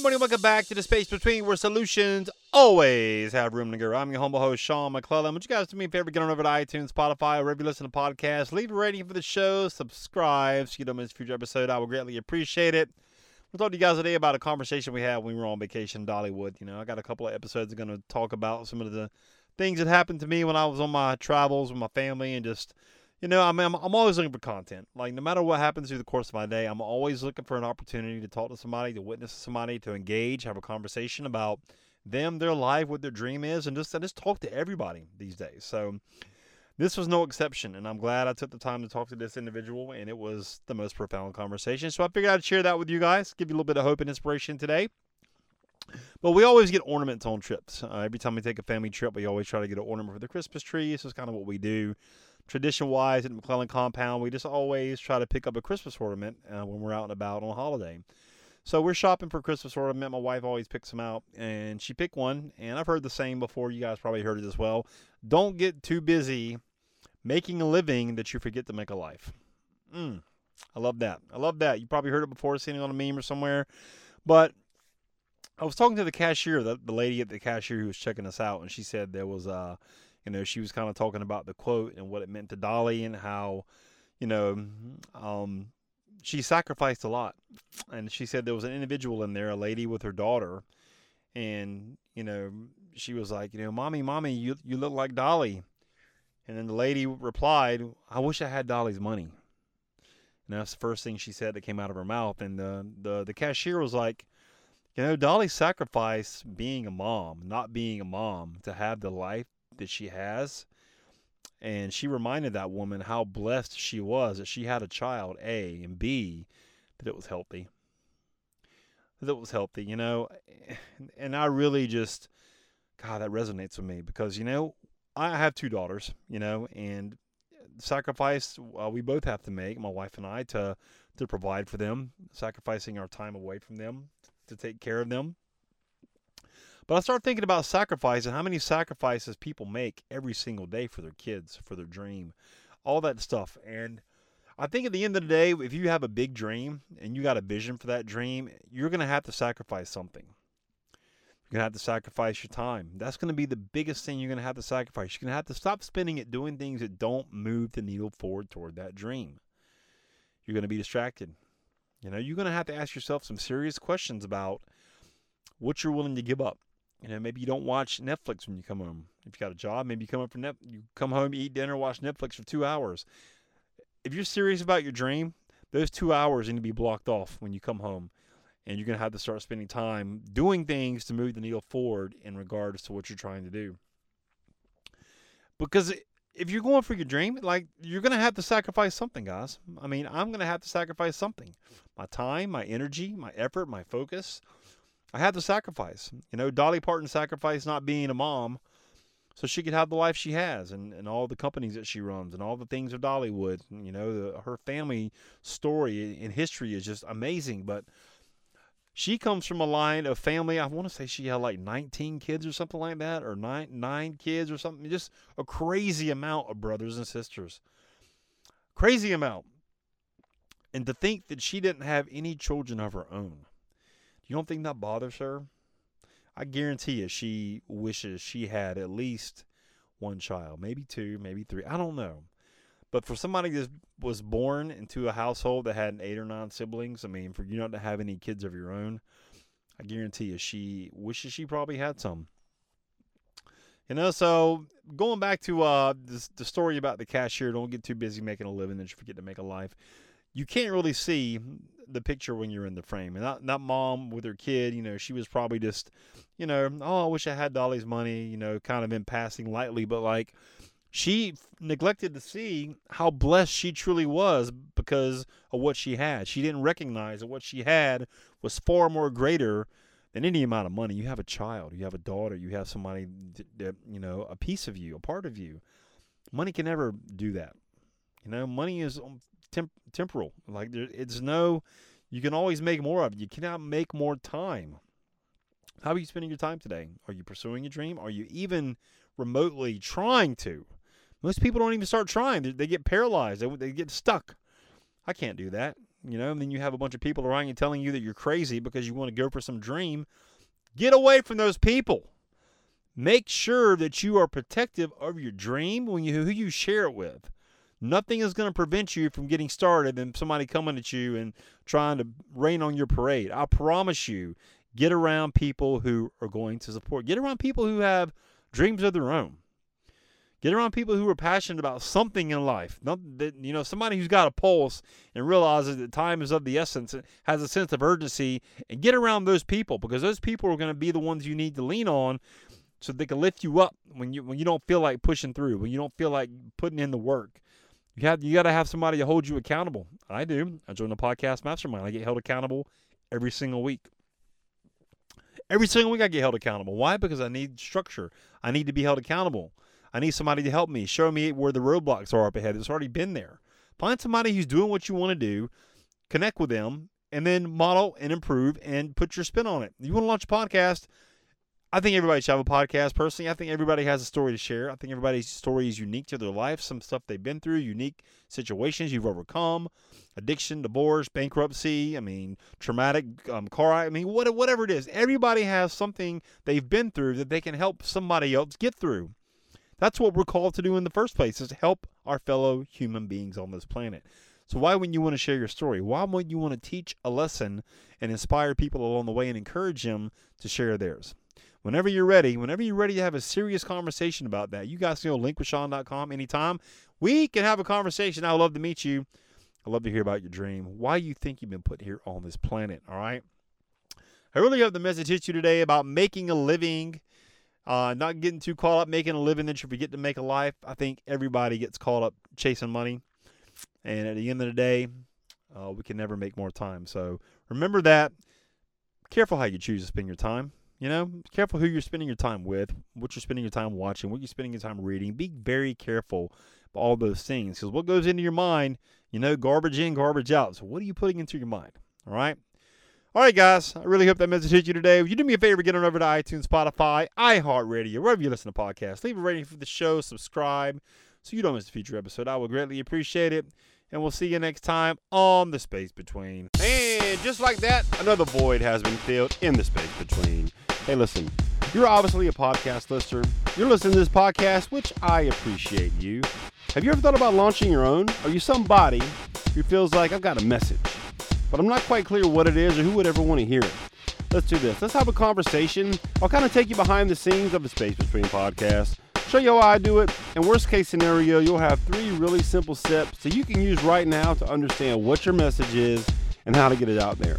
good morning. Welcome back to the space between where solutions always have room to grow. I'm your humble host, Sean McClellan. Would you guys do me a favor? Get on over to iTunes, Spotify, wherever you listen to podcasts. Leave a rating for the show. Subscribe so you don't miss a future episode. I would greatly appreciate it. We'll talk to you guys today about a conversation we had when we were on vacation in Dollywood. You know, I got a couple of episodes going to talk about some of the things that happened to me when I was on my travels with my family and just – you know, I mean, I'm, I'm always looking for content. Like, no matter what happens through the course of my day, I'm always looking for an opportunity to talk to somebody, to witness somebody, to engage, have a conversation about them, their life, what their dream is, and just, just talk to everybody these days. So, this was no exception, and I'm glad I took the time to talk to this individual, and it was the most profound conversation. So, I figured I'd share that with you guys, give you a little bit of hope and inspiration today. But we always get ornaments on trips. Uh, every time we take a family trip, we always try to get an ornament for the Christmas tree. This is kind of what we do tradition wise at McClellan compound, we just always try to pick up a Christmas ornament uh, when we're out and about on a holiday. So we're shopping for Christmas ornament. My wife always picks them out, and she picked one. And I've heard the same before. You guys probably heard it as well. Don't get too busy making a living that you forget to make a life. Mm, I love that. I love that. You probably heard it before, seen it on a meme or somewhere. But I was talking to the cashier, the, the lady at the cashier who was checking us out, and she said there was a uh, you know, she was kind of talking about the quote and what it meant to Dolly and how, you know, um, she sacrificed a lot. And she said there was an individual in there, a lady with her daughter, and you know, she was like, you know, mommy, mommy, you you look like Dolly. And then the lady replied, I wish I had Dolly's money. And that's the first thing she said that came out of her mouth. And the the, the cashier was like, you know, Dolly sacrificed being a mom, not being a mom, to have the life that she has. And she reminded that woman how blessed she was that she had a child, A, and B, that it was healthy. That it was healthy, you know. And I really just, God, that resonates with me because, you know, I have two daughters, you know, and sacrifice uh, we both have to make, my wife and I, to to provide for them, sacrificing our time away from them to take care of them. But I start thinking about sacrifice and how many sacrifices people make every single day for their kids, for their dream, all that stuff. And I think at the end of the day, if you have a big dream and you got a vision for that dream, you're going to have to sacrifice something. You're going to have to sacrifice your time. That's going to be the biggest thing you're going to have to sacrifice. You're going to have to stop spending it doing things that don't move the needle forward toward that dream. You're going to be distracted. You know, you're going to have to ask yourself some serious questions about what you're willing to give up. You know, maybe you don't watch Netflix when you come home. If you got a job, maybe you come up for net, you come home, eat dinner, watch Netflix for two hours. If you're serious about your dream, those two hours need to be blocked off when you come home, and you're gonna have to start spending time doing things to move the needle forward in regards to what you're trying to do. Because if you're going for your dream, like you're gonna have to sacrifice something, guys. I mean, I'm gonna have to sacrifice something: my time, my energy, my effort, my focus I had to sacrifice. You know, Dolly Parton sacrificed not being a mom so she could have the life she has and, and all the companies that she runs and all the things of Dollywood. You know, the, her family story and history is just amazing. But she comes from a line of family. I want to say she had like 19 kids or something like that, or nine nine kids or something. Just a crazy amount of brothers and sisters. Crazy amount. And to think that she didn't have any children of her own. You don't think that bothers her? I guarantee you she wishes she had at least one child, maybe two, maybe three. I don't know. But for somebody that was born into a household that had eight or nine siblings, I mean, for you not to have any kids of your own, I guarantee you she wishes she probably had some. You know, so going back to uh, the story about the cashier, don't get too busy making a living that you forget to make a life. You can't really see the picture when you're in the frame. And that, not mom with her kid, you know, she was probably just, you know, oh, I wish I had Dolly's money, you know, kind of in passing lightly, but like she neglected to see how blessed she truly was because of what she had. She didn't recognize that what she had was far more greater than any amount of money. You have a child, you have a daughter, you have somebody that, you know, a piece of you, a part of you. Money can never do that. You know, money is um, temp- temporal. Like there, it's no, you can always make more of it. You cannot make more time. How are you spending your time today? Are you pursuing a dream? Are you even remotely trying to? Most people don't even start trying. They, they get paralyzed. They, they get stuck. I can't do that. you know, and then you have a bunch of people around you telling you that you're crazy because you want to go for some dream. Get away from those people. Make sure that you are protective of your dream when you who you share it with. Nothing is going to prevent you from getting started and somebody coming at you and trying to rain on your parade. I promise you, get around people who are going to support. Get around people who have dreams of their own. Get around people who are passionate about something in life. You know, somebody who's got a pulse and realizes that time is of the essence, and has a sense of urgency, and get around those people because those people are going to be the ones you need to lean on so they can lift you up when you when you don't feel like pushing through, when you don't feel like putting in the work. You have you got to have somebody to hold you accountable. I do. I join the podcast mastermind. I get held accountable every single week. Every single week I get held accountable. Why? Because I need structure. I need to be held accountable. I need somebody to help me, show me where the roadblocks are up ahead. It's already been there. Find somebody who's doing what you want to do, connect with them, and then model and improve and put your spin on it. You want to launch a podcast? I think everybody should have a podcast. Personally, I think everybody has a story to share. I think everybody's story is unique to their life. Some stuff they've been through, unique situations you've overcome, addiction, divorce, bankruptcy. I mean, traumatic um, car. I mean, what, whatever it is. Everybody has something they've been through that they can help somebody else get through. That's what we're called to do in the first place is help our fellow human beings on this planet. So why wouldn't you want to share your story? Why wouldn't you want to teach a lesson and inspire people along the way and encourage them to share theirs? Whenever you're ready, whenever you're ready to have a serious conversation about that, you guys can go linkwithsean.com anytime. We can have a conversation. I would love to meet you. I'd love to hear about your dream, why you think you've been put here on this planet. All right. I really hope the message hits you today about making a living uh, not getting too caught up making a living that you forget to make a life. I think everybody gets caught up chasing money. And at the end of the day, uh, we can never make more time. So remember that. Careful how you choose to spend your time. You know, be careful who you're spending your time with, what you're spending your time watching, what you're spending your time reading. Be very careful about all those things because what goes into your mind, you know, garbage in, garbage out. So what are you putting into your mind? All right. All right, guys. I really hope that message hit you today. Would you do me a favor, get on over to iTunes, Spotify, iHeartRadio, wherever you listen to podcasts. Leave a rating for the show, subscribe, so you don't miss a future episode. I would greatly appreciate it. And we'll see you next time on The Space Between. And just like that, another void has been filled in the space between. Hey, listen, you're obviously a podcast listener. You're listening to this podcast, which I appreciate you. Have you ever thought about launching your own? Are you somebody who feels like I've got a message? but I'm not quite clear what it is or who would ever want to hear it. Let's do this. Let's have a conversation. I'll kind of take you behind the scenes of the Space Between podcast, show you how I do it, and worst case scenario, you'll have three really simple steps that you can use right now to understand what your message is and how to get it out there.